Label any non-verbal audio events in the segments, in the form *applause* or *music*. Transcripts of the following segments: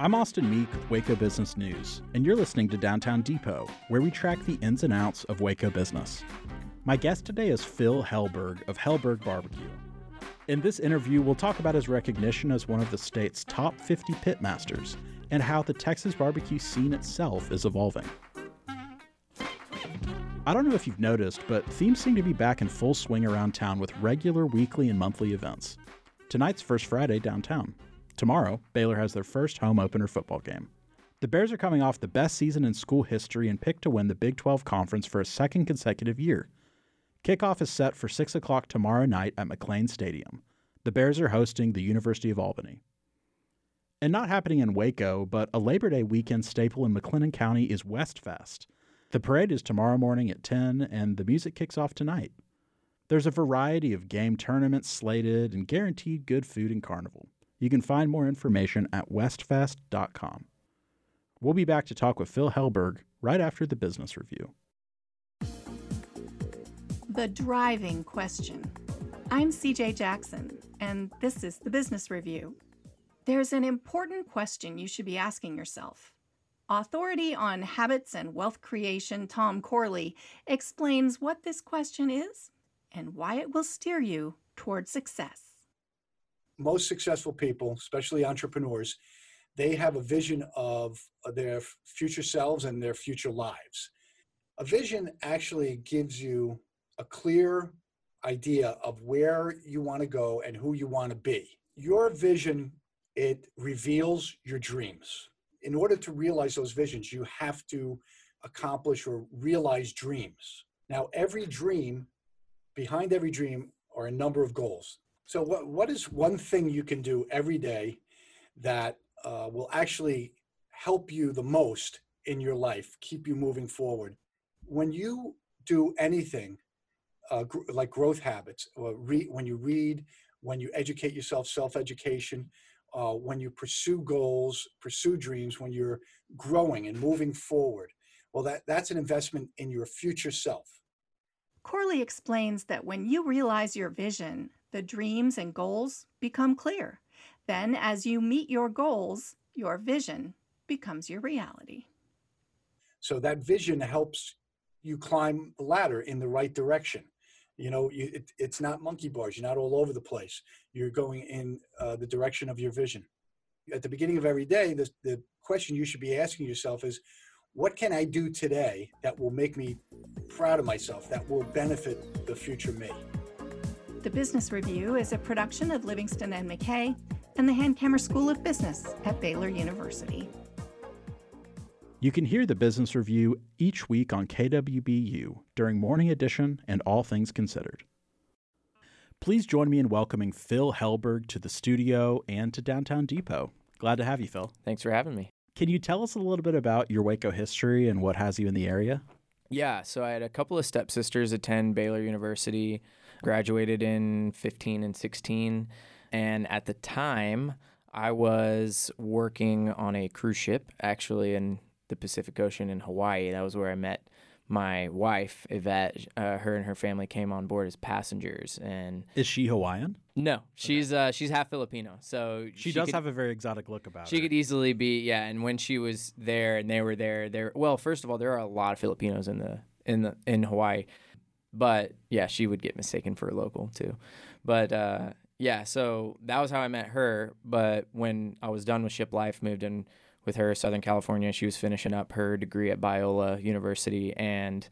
I'm Austin Meek with Waco Business News, and you're listening to Downtown Depot, where we track the ins and outs of Waco business. My guest today is Phil Helberg of Helberg Barbecue. In this interview, we'll talk about his recognition as one of the state's top 50 pitmasters and how the Texas barbecue scene itself is evolving. I don't know if you've noticed, but themes seem to be back in full swing around town with regular weekly and monthly events. Tonight's First Friday downtown. Tomorrow, Baylor has their first home opener football game. The Bears are coming off the best season in school history and picked to win the Big 12 Conference for a second consecutive year. Kickoff is set for 6 o'clock tomorrow night at McLane Stadium. The Bears are hosting the University of Albany. And not happening in Waco, but a Labor Day weekend staple in McLennan County is Westfest. The parade is tomorrow morning at 10, and the music kicks off tonight. There's a variety of game tournaments slated and guaranteed good food and carnival. You can find more information at westfest.com. We'll be back to talk with Phil Helberg right after the business review. The driving question. I'm CJ Jackson, and this is the business review. There's an important question you should be asking yourself. Authority on habits and wealth creation, Tom Corley, explains what this question is and why it will steer you toward success most successful people, especially entrepreneurs, they have a vision of their future selves and their future lives. A vision actually gives you a clear idea of where you want to go and who you want to be. Your vision, it reveals your dreams. In order to realize those visions, you have to accomplish or realize dreams. Now, every dream, behind every dream, are a number of goals. So, what, what is one thing you can do every day that uh, will actually help you the most in your life, keep you moving forward? When you do anything uh, gr- like growth habits, or re- when you read, when you educate yourself, self education, uh, when you pursue goals, pursue dreams, when you're growing and moving forward, well, that, that's an investment in your future self. Corley explains that when you realize your vision, the dreams and goals become clear. Then, as you meet your goals, your vision becomes your reality. So, that vision helps you climb the ladder in the right direction. You know, you, it, it's not monkey bars, you're not all over the place. You're going in uh, the direction of your vision. At the beginning of every day, the, the question you should be asking yourself is what can I do today that will make me proud of myself, that will benefit the future me? The Business Review is a production of Livingston and McKay and the Hankamer School of Business at Baylor University. You can hear the Business Review each week on KWBU during Morning Edition and All Things Considered. Please join me in welcoming Phil Helberg to the studio and to Downtown Depot. Glad to have you, Phil. Thanks for having me. Can you tell us a little bit about your Waco history and what has you in the area? Yeah, so I had a couple of stepsisters attend Baylor University graduated in 15 and 16. And at the time, I was working on a cruise ship, actually in the Pacific Ocean in Hawaii. That was where I met my wife, Yvette. Uh, her and her family came on board as passengers. And is she Hawaiian? No, she's okay. uh, she's half Filipino. So she, she does could, have a very exotic look about she her. She could easily be, yeah. And when she was there and they were there, there. Well, first of all, there are a lot of Filipinos in the in the in Hawaii. But yeah, she would get mistaken for a local too. But uh, yeah, so that was how I met her. But when I was done with Ship Life, moved in with her, Southern California. She was finishing up her degree at Biola University. And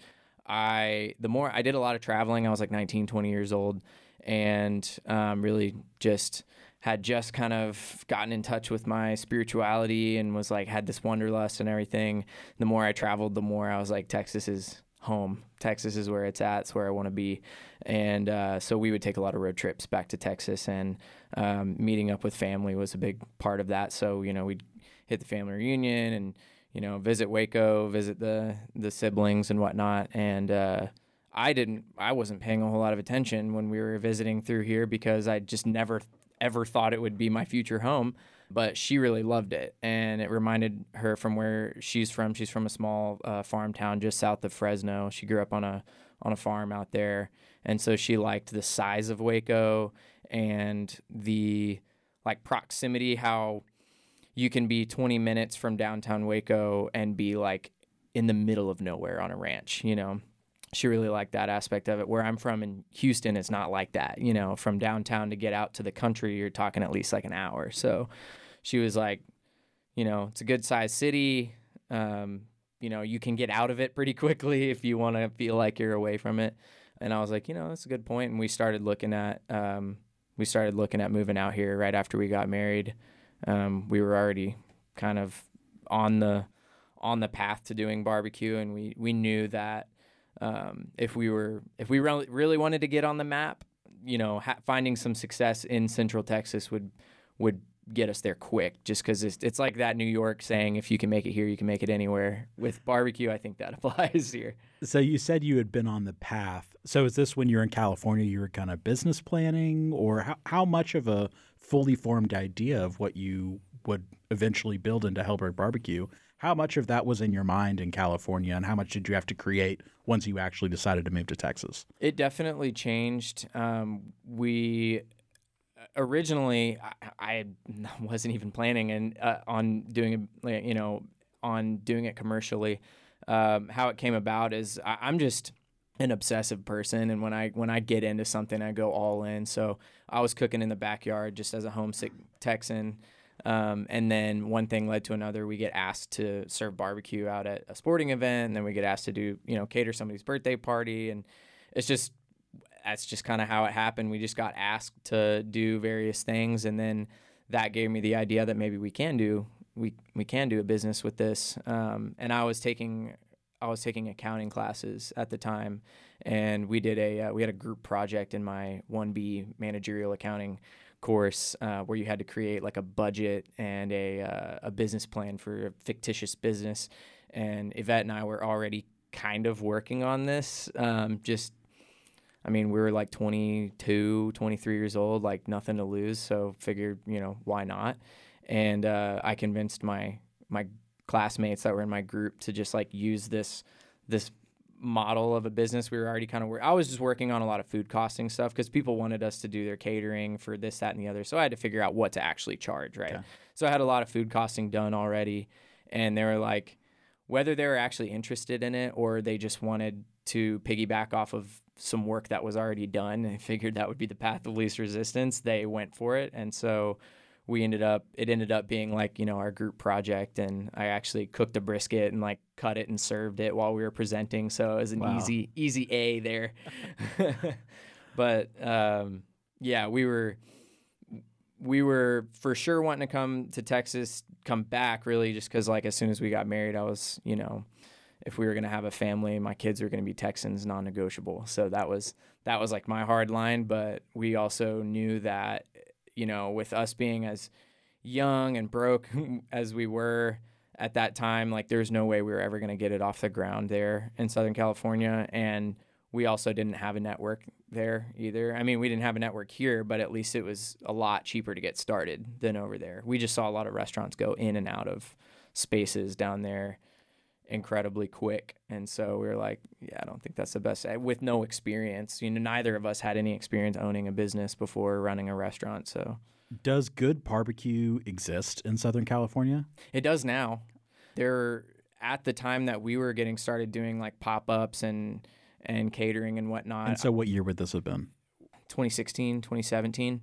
I, the more I did a lot of traveling, I was like 19, 20 years old, and um, really just had just kind of gotten in touch with my spirituality and was like had this wanderlust and everything. The more I traveled, the more I was like, Texas is home. Texas is where it's at. It's where I want to be. And uh, so we would take a lot of road trips back to Texas, and um, meeting up with family was a big part of that. So you know we'd hit the family reunion and you know visit Waco, visit the the siblings and whatnot, and. Uh, I didn't I wasn't paying a whole lot of attention when we were visiting through here because I just never ever thought it would be my future home but she really loved it and it reminded her from where she's from. She's from a small uh, farm town just south of fresno. She grew up on a on a farm out there and so she liked the size of waco and the like proximity how you can be 20 minutes from downtown waco and be like in the middle of nowhere on a ranch you know she really liked that aspect of it. Where I'm from in Houston, it's not like that. You know, from downtown to get out to the country, you're talking at least like an hour. So she was like, you know, it's a good sized city. Um, you know, you can get out of it pretty quickly if you want to feel like you're away from it. And I was like, you know, that's a good point. And we started looking at, um, we started looking at moving out here right after we got married. Um, we were already kind of on the on the path to doing barbecue, and we we knew that um, if we were if we really really wanted to get on the map, you know, ha- finding some success in Central Texas would would get us there quick. Just because it's it's like that New York saying, if you can make it here, you can make it anywhere. With barbecue, I think that *laughs* applies here. So you said you had been on the path. So is this when you're in California? You were kind of business planning, or how how much of a fully formed idea of what you would eventually build into Helberg Barbecue how much of that was in your mind in California, and how much did you have to create once you actually decided to move to Texas? It definitely changed. Um, we originally, I, I, *laughs* wasn't even planning and uh, on doing you know, on doing it commercially. Um, how it came about is I, I'm just an obsessive person and when I when I get into something I go all in. So I was cooking in the backyard just as a homesick Texan um, and then one thing led to another. We get asked to serve barbecue out at a sporting event, and then we get asked to do, you know, cater somebody's birthday party, and it's just that's just kind of how it happened. We just got asked to do various things, and then that gave me the idea that maybe we can do we we can do a business with this. Um, and I was taking I was taking accounting classes at the time, and we did a uh, we had a group project in my 1B managerial accounting course uh, where you had to create like a budget and a, uh, a business plan for a fictitious business. And Yvette and I were already kind of working on this. Um, just, I mean, we were like 22, 23 years old, like nothing to lose. So figured, you know, why not? And uh, I convinced my my classmates that were in my group to just like use this this model of a business we were already kind of i was just working on a lot of food costing stuff because people wanted us to do their catering for this that and the other so i had to figure out what to actually charge right okay. so i had a lot of food costing done already and they were like whether they were actually interested in it or they just wanted to piggyback off of some work that was already done *laughs* and figured that would be the path of least resistance they went for it and so we ended up it ended up being like you know our group project and i actually cooked a brisket and like cut it and served it while we were presenting so it was an wow. easy easy a there *laughs* but um, yeah we were we were for sure wanting to come to texas come back really just because like as soon as we got married i was you know if we were going to have a family my kids were going to be texans non-negotiable so that was that was like my hard line but we also knew that you know, with us being as young and broke *laughs* as we were at that time, like there's no way we were ever going to get it off the ground there in Southern California. And we also didn't have a network there either. I mean, we didn't have a network here, but at least it was a lot cheaper to get started than over there. We just saw a lot of restaurants go in and out of spaces down there incredibly quick. And so we were like, yeah, I don't think that's the best. With no experience, you know, neither of us had any experience owning a business before running a restaurant. So, does good barbecue exist in Southern California? It does now. There, at the time that we were getting started doing like pop ups and and catering and whatnot. And so, what year would this have been? 2016, 2017.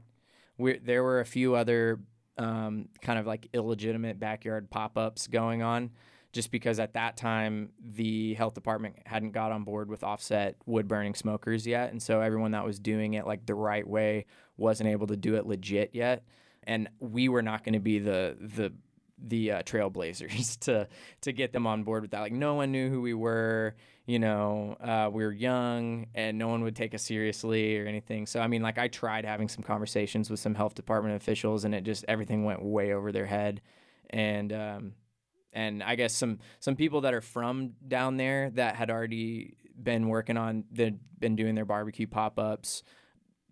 We, there were a few other um, kind of like illegitimate backyard pop ups going on just because at that time the health department hadn't got on board with offset wood burning smokers yet and so everyone that was doing it like the right way wasn't able to do it legit yet and we were not going to be the the the uh, trailblazers *laughs* to to get them on board with that. Like no one knew who we were. You know, uh, we were young, and no one would take us seriously or anything. So I mean, like I tried having some conversations with some health department officials, and it just everything went way over their head. And um, and I guess some some people that are from down there that had already been working on, they'd been doing their barbecue pop ups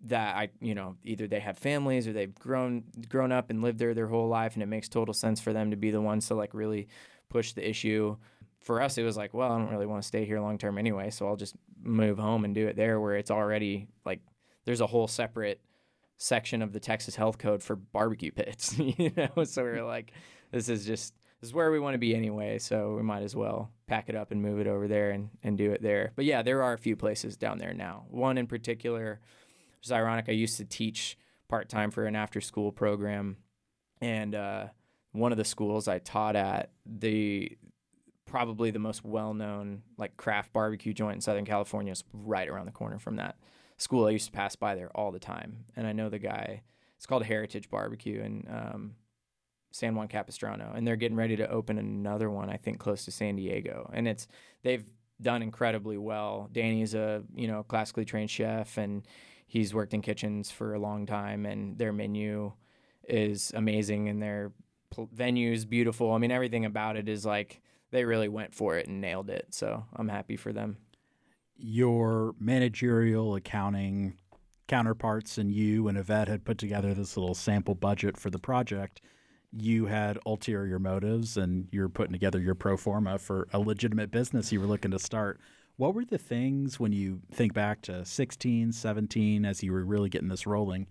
that I, you know, either they have families or they've grown grown up and lived there their whole life, and it makes total sense for them to be the ones to like really push the issue. For us, it was like, well, I don't really want to stay here long term anyway, so I'll just move home and do it there, where it's already like there's a whole separate section of the Texas Health Code for barbecue pits, *laughs* you know. So we we're like, this is just this is where we want to be anyway, so we might as well pack it up and move it over there and, and do it there. But yeah, there are a few places down there now. One in particular which is ironic. I used to teach part time for an after school program, and uh, one of the schools I taught at, the probably the most well known like craft barbecue joint in Southern California is right around the corner from that school. I used to pass by there all the time, and I know the guy. It's called Heritage Barbecue and um, San Juan Capistrano, and they're getting ready to open another one. I think close to San Diego, and it's they've done incredibly well. Danny's a you know classically trained chef, and he's worked in kitchens for a long time, and their menu is amazing, and their pl- venue's beautiful. I mean, everything about it is like they really went for it and nailed it. So I'm happy for them. Your managerial accounting counterparts and you and Yvette had put together this little sample budget for the project. You had ulterior motives and you're putting together your pro forma for a legitimate business you were looking to start. What were the things when you think back to 16, 17, as you were really getting this rolling?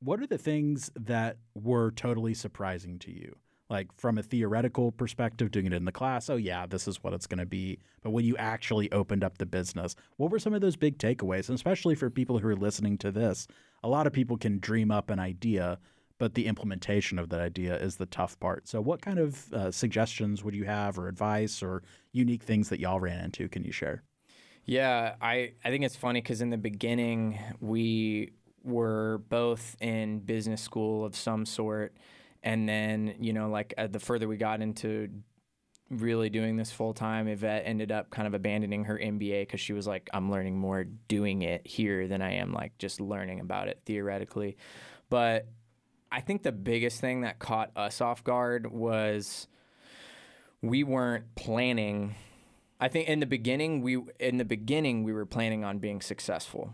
What are the things that were totally surprising to you? Like from a theoretical perspective, doing it in the class, oh, yeah, this is what it's going to be. But when you actually opened up the business, what were some of those big takeaways? And especially for people who are listening to this, a lot of people can dream up an idea, but the implementation of that idea is the tough part. So, what kind of uh, suggestions would you have, or advice, or unique things that y'all ran into? Can you share? Yeah, I I think it's funny because in the beginning we were both in business school of some sort, and then you know like uh, the further we got into really doing this full time, Yvette ended up kind of abandoning her MBA because she was like, I'm learning more doing it here than I am like just learning about it theoretically. But I think the biggest thing that caught us off guard was we weren't planning. I think in the beginning we in the beginning we were planning on being successful.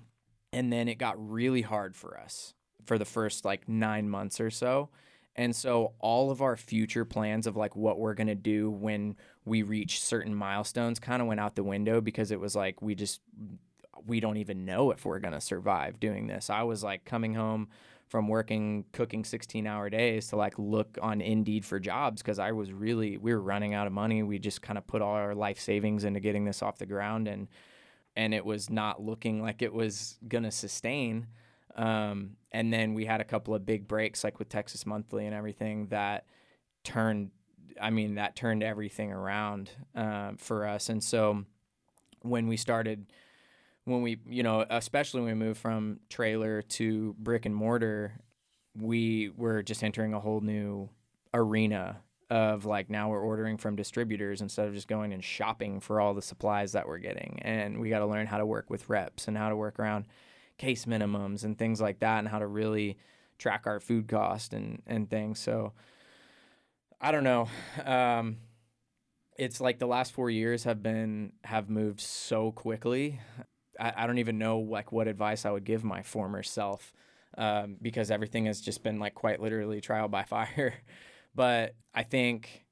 And then it got really hard for us for the first like 9 months or so. And so all of our future plans of like what we're going to do when we reach certain milestones kind of went out the window because it was like we just we don't even know if we're going to survive doing this. I was like coming home from working cooking 16 hour days to like look on Indeed for jobs because I was really we were running out of money. We just kind of put all our life savings into getting this off the ground and and it was not looking like it was gonna sustain. Um, and then we had a couple of big breaks like with Texas Monthly and everything that turned I mean that turned everything around uh, for us. And so when we started when we, you know, especially when we moved from trailer to brick and mortar, we were just entering a whole new arena of like now we're ordering from distributors instead of just going and shopping for all the supplies that we're getting. And we got to learn how to work with reps and how to work around case minimums and things like that and how to really track our food cost and, and things. So I don't know. Um, it's like the last four years have been have moved so quickly I, I don't even know like what advice I would give my former self um, because everything has just been like quite literally trial by *laughs* fire. but I think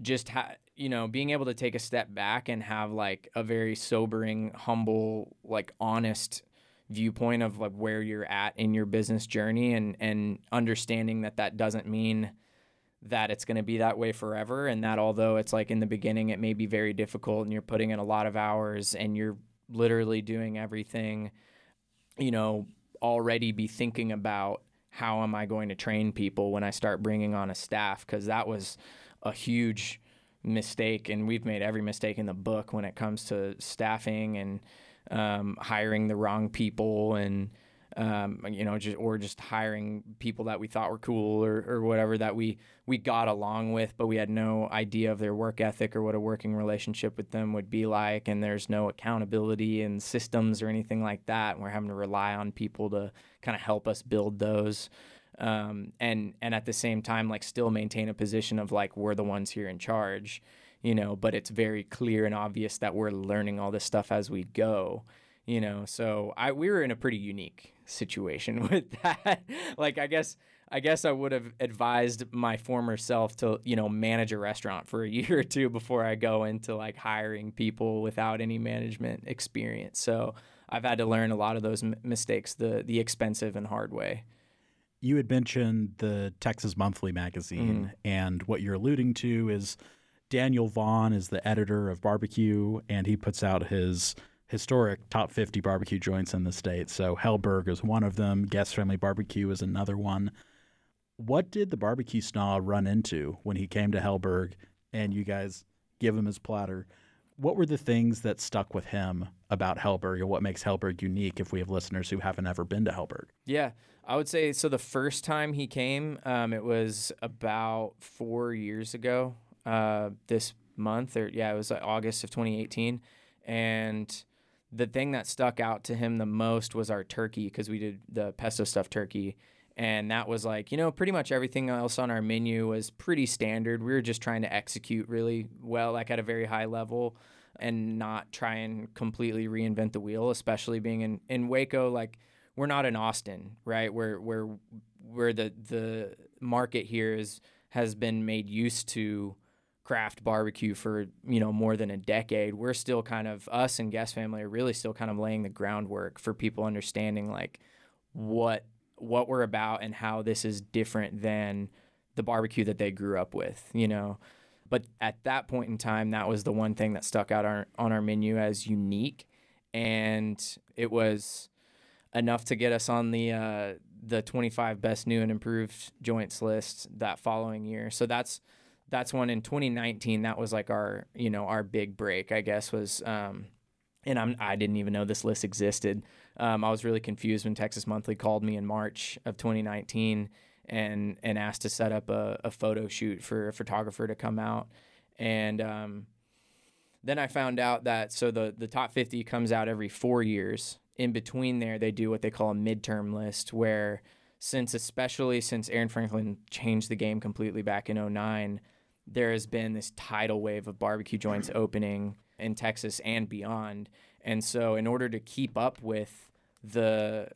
just ha- you know being able to take a step back and have like a very sobering, humble, like honest viewpoint of like where you're at in your business journey and and understanding that that doesn't mean that it's going to be that way forever and that although it's like in the beginning it may be very difficult and you're putting in a lot of hours and you're literally doing everything, you know, already be thinking about how am I going to train people when I start bringing on a staff because that was a huge mistake and we've made every mistake in the book when it comes to staffing and um, hiring the wrong people and um, you know, just or just hiring people that we thought were cool or, or whatever that we we got along with, but we had no idea of their work ethic or what a working relationship with them would be like, and there's no accountability and systems or anything like that. And we're having to rely on people to kind of help us build those. Um, and and at the same time, like still maintain a position of like we're the ones here in charge, you know. But it's very clear and obvious that we're learning all this stuff as we go, you know. So I we were in a pretty unique situation *laughs* with that. like I guess I guess I would have advised my former self to, you know, manage a restaurant for a *laughs* year or two before I go into like hiring people without any management experience. So I've had to learn a lot of those m- mistakes the the expensive and hard way. You had mentioned the Texas Monthly magazine, mm-hmm. and what you're alluding to is Daniel Vaughn is the editor of Barbecue, and he puts out his historic top 50 barbecue joints in the state. So Helberg is one of them. Guess Family Barbecue is another one. What did the barbecue snob run into when he came to Helberg and you guys give him his platter? What were the things that stuck with him about Helberg or what makes Helberg unique if we have listeners who haven't ever been to Helberg? Yeah, I would say so. The first time he came, um, it was about four years ago uh, this month, or yeah, it was like August of 2018. And the thing that stuck out to him the most was our turkey because we did the pesto stuffed turkey. And that was like, you know, pretty much everything else on our menu was pretty standard. We were just trying to execute really well, like at a very high level and not try and completely reinvent the wheel, especially being in, in Waco. Like, we're not in Austin, right? Where, where, where the, the market here is, has been made used to craft barbecue for you know more than a decade we're still kind of us and guess family are really still kind of laying the groundwork for people understanding like what what we're about and how this is different than the barbecue that they grew up with you know? But at that point in time that was the one thing that stuck out our, on our menu as unique and it was enough to get us on the uh, the 25 best new and improved joints list that following year. So that's that's one in 2019 that was like our you know our big break i guess was um, and I'm, i didn't even know this list existed. Um, i was really confused when texas monthly called me in march of 2019 and and asked to set up a, a photo shoot for a photographer to come out. And um, then i found out that so the the top 50 comes out every four years. In between there they do what they call a midterm list where since especially since aaron franklin changed the game completely back in 09 there has been this tidal wave of barbecue joints mm. opening in Texas and beyond. And so in order to keep up with the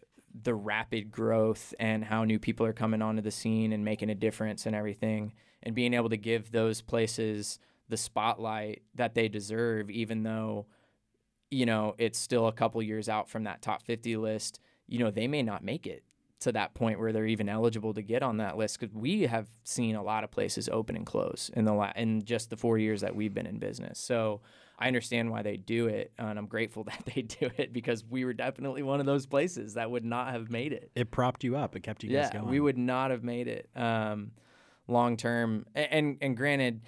the rapid growth and how new people are coming onto the scene and making a difference and everything and being able to give those places the spotlight that they deserve even though you know it's still a couple years out from that top 50 list you know they may not make it to that point where they're even eligible to get on that list because we have seen a lot of places open and close in the la- in just the four years that we've been in business. So I understand why they do it, and I'm grateful *laughs* that they do it because we were definitely one of those places that would not have made it. It propped you up. It kept you yeah, guys going. we would not have made it um, long term. And, and and granted,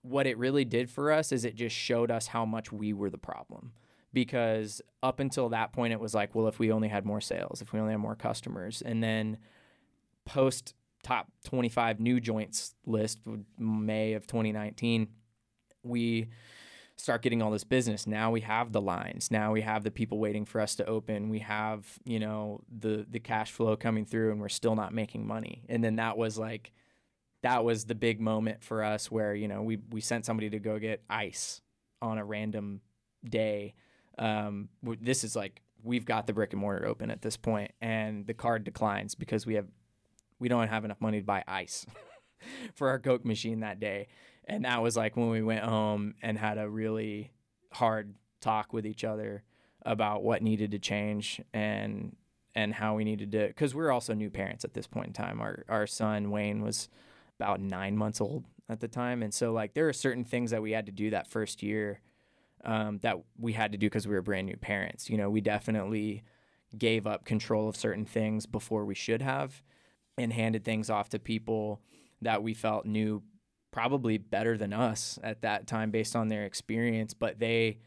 what it really did for us is it just showed us how much we were the problem because up until that point it was like well if we only had more sales if we only had more customers. And then post top 25 new joints list may of 2019 we start getting all this business. Now we have the lines. Now we have the people waiting for us to open. We have you know the the cash flow coming through and we're still not making money. And then that was like that was the big moment for us where you know we we sent somebody to go get ice on a random day um, this is like we've got the brick and mortar open at this point, and the card declines because we have we don't have enough money to buy ice *laughs* for our Coke machine that day. And that was like when we went home and had a really hard talk with each other about what needed to change and and how we needed to because we are also new parents at this point in time. Our our son Wayne was about nine months old at the time, and so like there are certain things that we had to do that first year um, that we had to do because we were brand new parents. You know, we definitely gave up control of certain things before we should have and handed things off to people that we felt knew probably better than us at that time based on their experience but they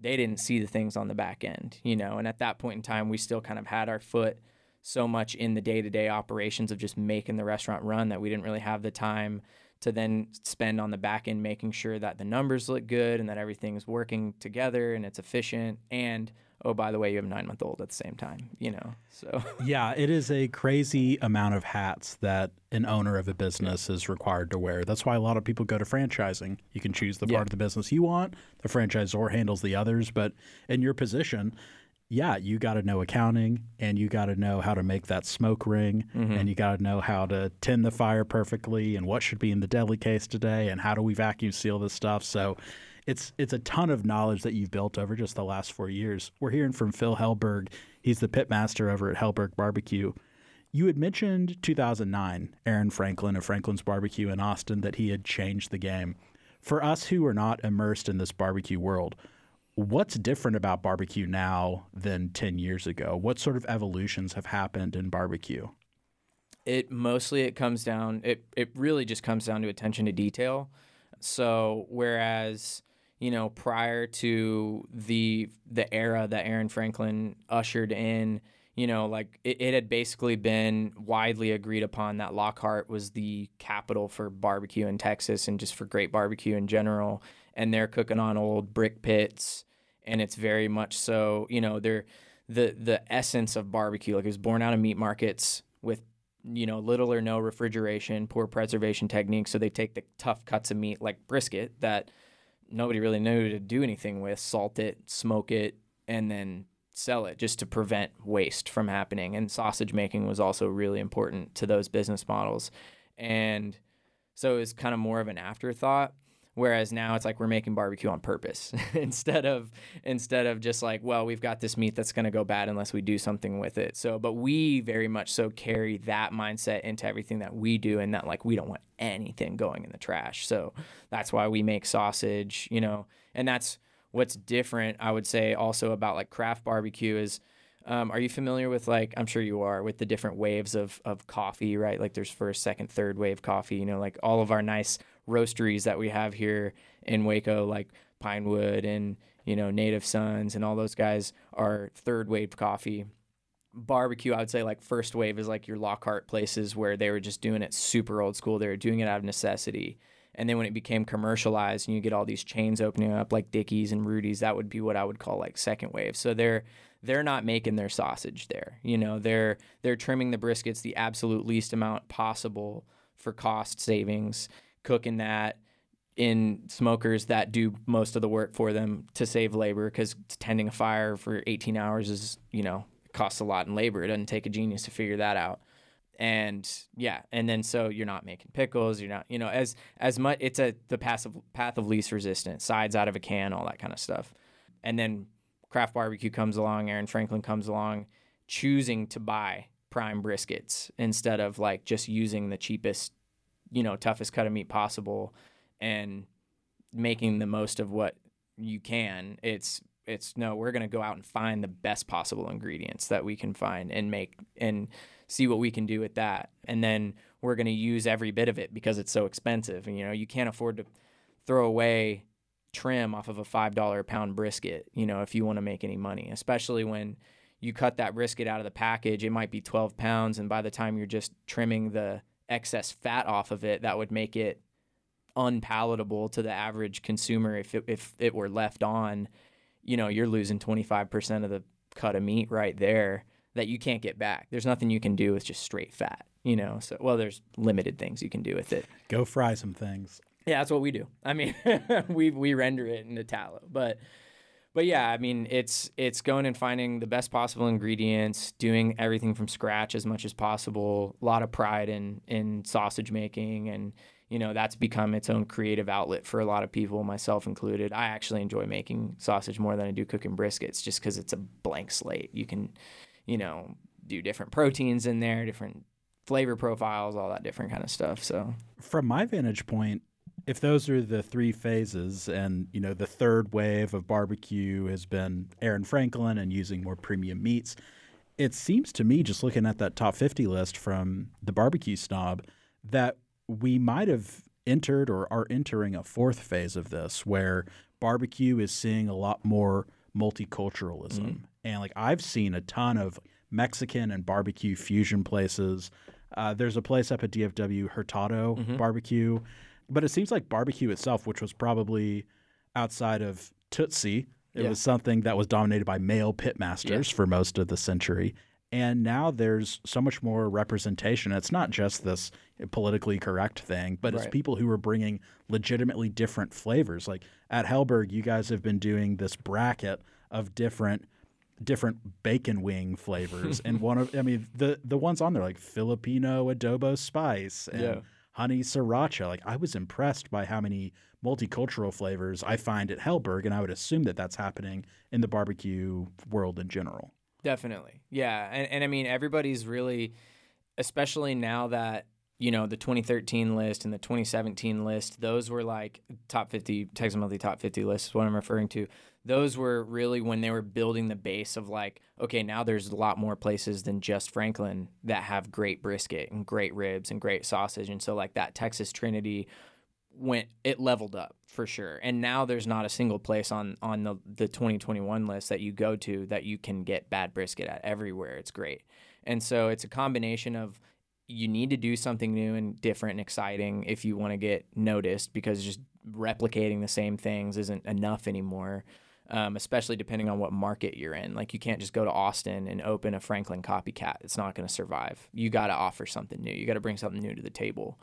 they didn't see the things on the back end you know and at that point in time we still kind of had our foot so much in the day to day operations of just making the restaurant run that we didn't really have the time to then spend on the back end making sure that the numbers look good and that everything's working together and it's efficient. And oh by the way you have a nine month old at the same time you know so. *laughs* Yeah it is a crazy amount of hats that an owner of a business is required to wear. That's why a lot of people go to franchising. You can choose the part Yeah. of the business you want the franchisor handles the others but in your position yeah, you got to know accounting and you got to know how to make that smoke ring mm-hmm. and you got to know how to tend the fire perfectly and what should be in the deli case today and how do we vacuum seal this stuff. So it's it's a ton of knowledge that you've built over just the last 4 years. We're hearing from Phil Helberg. He's the pit master over at Helberg Barbecue. You had mentioned 2009, Aaron Franklin of Franklin's Barbecue in Austin that he had changed the game. For us who are not immersed in this barbecue world, what's different about barbecue now than 10 years ago? What sort of evolutions have happened in barbecue? it mostly it comes down it it really just comes down to attention to detail so whereas you know prior to the the era that Aaron Franklin ushered in you know like it, it had basically been widely agreed upon that Lockhart was the capital for barbecue in Texas and just for great barbecue in general and they're cooking on old brick pits and it's very much so you know they're the the essence of barbecue like it was born out of meat markets with you know little or no refrigeration poor preservation techniques so they take the tough cuts of meat like brisket that nobody really knew to do anything with salt it smoke it and then sell it just to prevent waste from happening and sausage making was also really important to those business models. And so it was kind of more of an afterthought whereas now it's like we're making barbecue on purpose *laughs* instead of instead of just like well we've got this meat that's to go bad unless we do something with it so but we very much so carry that mindset into everything that we do and that like we don't want anything going in the trash so that's why we make sausage you know and that's what's different i would say also about like craft barbecue is um, are you familiar with like I'm sure you are with the different waves of of coffee, right? Like there's first, second, third wave coffee. You know, like all of our nice roasteries that we have here in Waco, like Pinewood and you know Native Sons and all those guys are third wave coffee. Barbecue, I would say like first wave is like your Lockhart places where they were just doing it super old school. They were doing it out of necessity. And then when it became commercialized and you get all these chains opening up like Dickey's and Rudy's, that would be what I would call like second wave. So they're they're not making their sausage there. You know, they're they're trimming the briskets the absolute least amount possible for cost savings, cooking that in smokers that do most of the work for them to save labor because tending a fire for 18 hours is, you know, costs a lot in labor. It doesn't take a genius to figure that out and yeah and then so you're not making pickles you're not you know as as much it's a the passive path of least resistance sides out of a can all that kind of stuff and then craft barbecue comes along aaron franklin comes along choosing to buy prime briskets instead of like just using the cheapest you know toughest cut of meat possible and making the most of what you can it's it's no we're going to go out and find the best possible ingredients that we can find and make and see what we can do with that. And then we're going to use every bit of it because it's so expensive. And you know you can't afford to throw away trim off of a five dollar a pound brisket you know if you want to make any money especially when you cut that brisket out of the package it might be 12 pounds and by the time you're just trimming the excess fat off of it that would make it unpalatable to the average consumer if it, if it were left on you know you're losing 25% of the cut of meat right there that you can't get back there's nothing you can do with just straight fat you know so well there's limited things you can do with it Go fry some things. yeah, that's what we do. I mean, *laughs* we we render it into tallow, but but yeah, I mean, it's it's going and finding the best possible ingredients, doing everything from scratch as much as possible. A lot of pride in in sausage making, and you know that's become its own creative outlet for a lot of people, myself included. I actually enjoy making sausage more than I do cooking briskets, just because it's a blank slate. You can, you know, do different proteins in there, different flavor profiles, all that different kind of stuff. So From my vantage point, if those are the three phases and you know the third wave of barbecue has been Aaron Franklin and using more premium meats, it seems to me just looking at that top 50 list from the barbecue snob that we might have entered or are entering a fourth phase of this where barbecue is seeing a lot more multiculturalism. And like I've seen a ton of Mexican and barbecue fusion places. Uh, there's a place up at DFW, Hurtado Mm-hmm. Barbecue, but it seems like barbecue itself, which was probably outside of Tootsie, it Yeah. was something that was dominated by male pitmasters for most of the century. And now there's so much more representation. It's not just this politically correct thing, but it's people who are bringing legitimately different flavors. Like at Helberg, you guys have been doing this bracket of different different bacon wing flavors *laughs* and one of i mean the the ones on there like filipino adobo spice and Yeah. Honey sriracha like i was impressed by how many multicultural flavors i find at helberg and i would assume that that's happening in the barbecue world in general Definitely. Yeah. And, and I mean, everybody's really, especially now that, you know, the 2013 list and the 2017 list, those were like top 50, Texas Monthly top 50 lists. is what I'm referring to. Those were really when they were building the base of like, okay, now there's a lot more places than just Franklin that have great brisket and great ribs and great sausage. And so, like, that Texas Trinity went it leveled up for sure. And now there's not a single place on on the the 2021 list that you go to that you can get bad brisket at everywhere. It's great. And so it's a combination of you need to do something new and different and exciting if you want to get noticed because just replicating the same things isn't enough anymore um, especially depending on what market you're in. Like you can't just go to austin and open a franklin copycat. It's not going to survive. You got to offer something new. You got to bring something new to the table.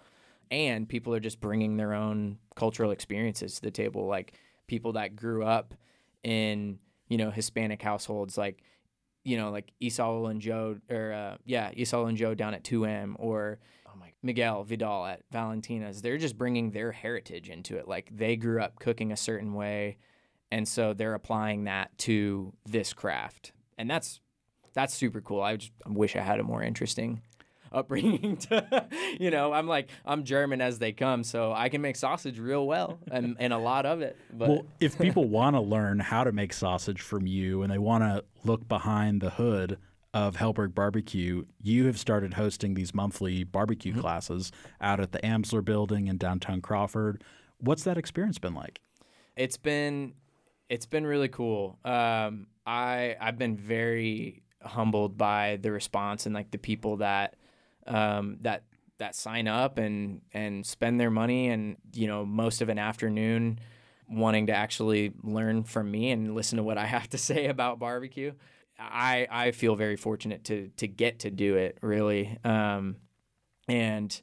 And people are just bringing their own cultural experiences to the table. Like people that grew up in you know hispanic households like you know like Esaul and Joe or uh, yeah Esaul and Joe down at 2M or oh my Miguel Vidal at Valentina's they're just bringing their heritage into it. Like they grew up cooking a certain way and so they're applying that to this craft and that's that's super cool I just wish I had a more interesting *laughs* upbringing *laughs* to you know i'm like i'm german as they come so i can make sausage real well and, and a lot of it but well if *laughs* people want to learn how to make sausage from you and they want to look behind the hood of Helberg Barbecue, you have started hosting these monthly barbecue Mm-hmm. classes out at the Amsler building in downtown Crawford. What's that experience been like? it's been it's been really cool um i i've been very humbled by the response and like the people that um that that sign up and and spend their money and you know most of an afternoon wanting to actually learn from me and listen to what I *laughs* have to say about barbecue. I I feel very fortunate to to get to do it really. Um, and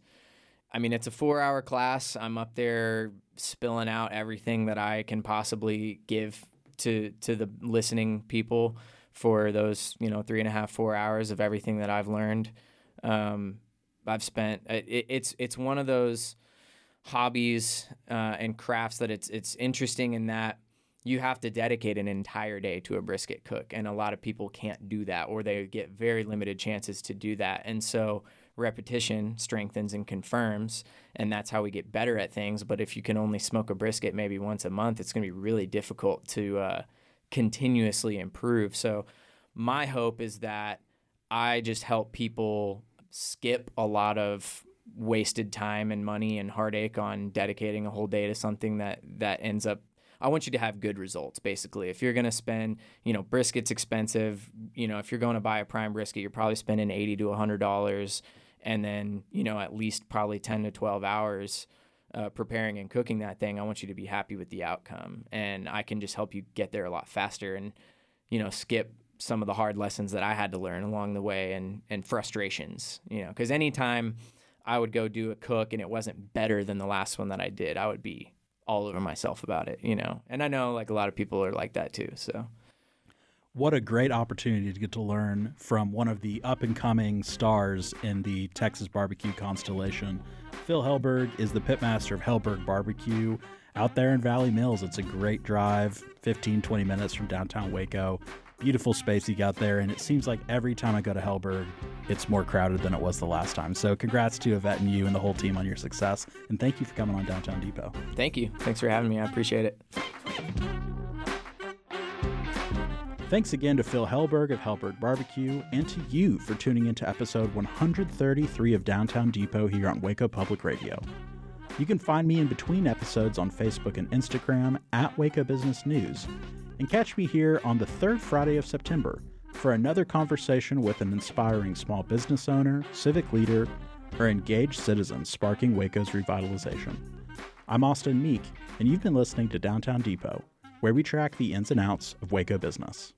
I mean it's a 4-hour class. I'm up there spilling out everything that I can possibly give to to the listening people for those you know three and a half four hours of everything that I've learned. Um, I've spent it, it's it's one of those hobbies uh, and crafts that it's it's interesting in that you have to dedicate an entire day to a brisket cook and a lot of people can't do that or they get very limited chances to do that and so repetition strengthens and confirms and that's how we get better at things. But if you can only smoke a brisket maybe once a month it's going to be really difficult to uh, continuously improve. So my hope is that i just help people skip a lot of wasted time and money and heartache on dedicating a whole day to something that that ends up I want you to have good results basically. If you're going to spend, you know, brisket's expensive, you know, if you're going to buy a prime brisket, you're probably spending 80 to 100 dollars and then, you know, at least probably 10 to 12 hours uh, preparing and cooking that thing. I want you to be happy with the outcome and I can just help you get there a lot faster and you know, skip some of the hard lessons that I had to learn along the way and and frustrations, you know, cuz anytime I would go do a cook and it wasn't better than the last one that I did, I would be all over myself about it, you know. And I know like a lot of people are like that too. So What a great opportunity to get to learn from one of the up and coming stars in the Texas barbecue constellation. Phil Helberg is the pitmaster of Helberg Barbecue out there in Valley Mills. It's a great drive, 15, 20 minutes from downtown Waco. Beautiful space you got there, and it seems like every time I go to Helberg, it's more crowded than it was the last time. So, congrats to Yvette and you and the whole team on your success, and thank you for coming on Downtown Depot. thank you. Thanks for having me. I appreciate it. Thanks again to Phil Helberg of Helberg Barbecue and to you for tuning in to episode 133 of Downtown Depot here on Waco Public Radio. You can find me in between episodes on Facebook and Instagram at Waco Business News and catch me here on the third Friday of September for another conversation with an inspiring small business owner, civic leader, or engaged citizen sparking Waco's revitalization. I'm Austin Meek, and you've been listening to Downtown Depot where we track the ins and outs of Waco business.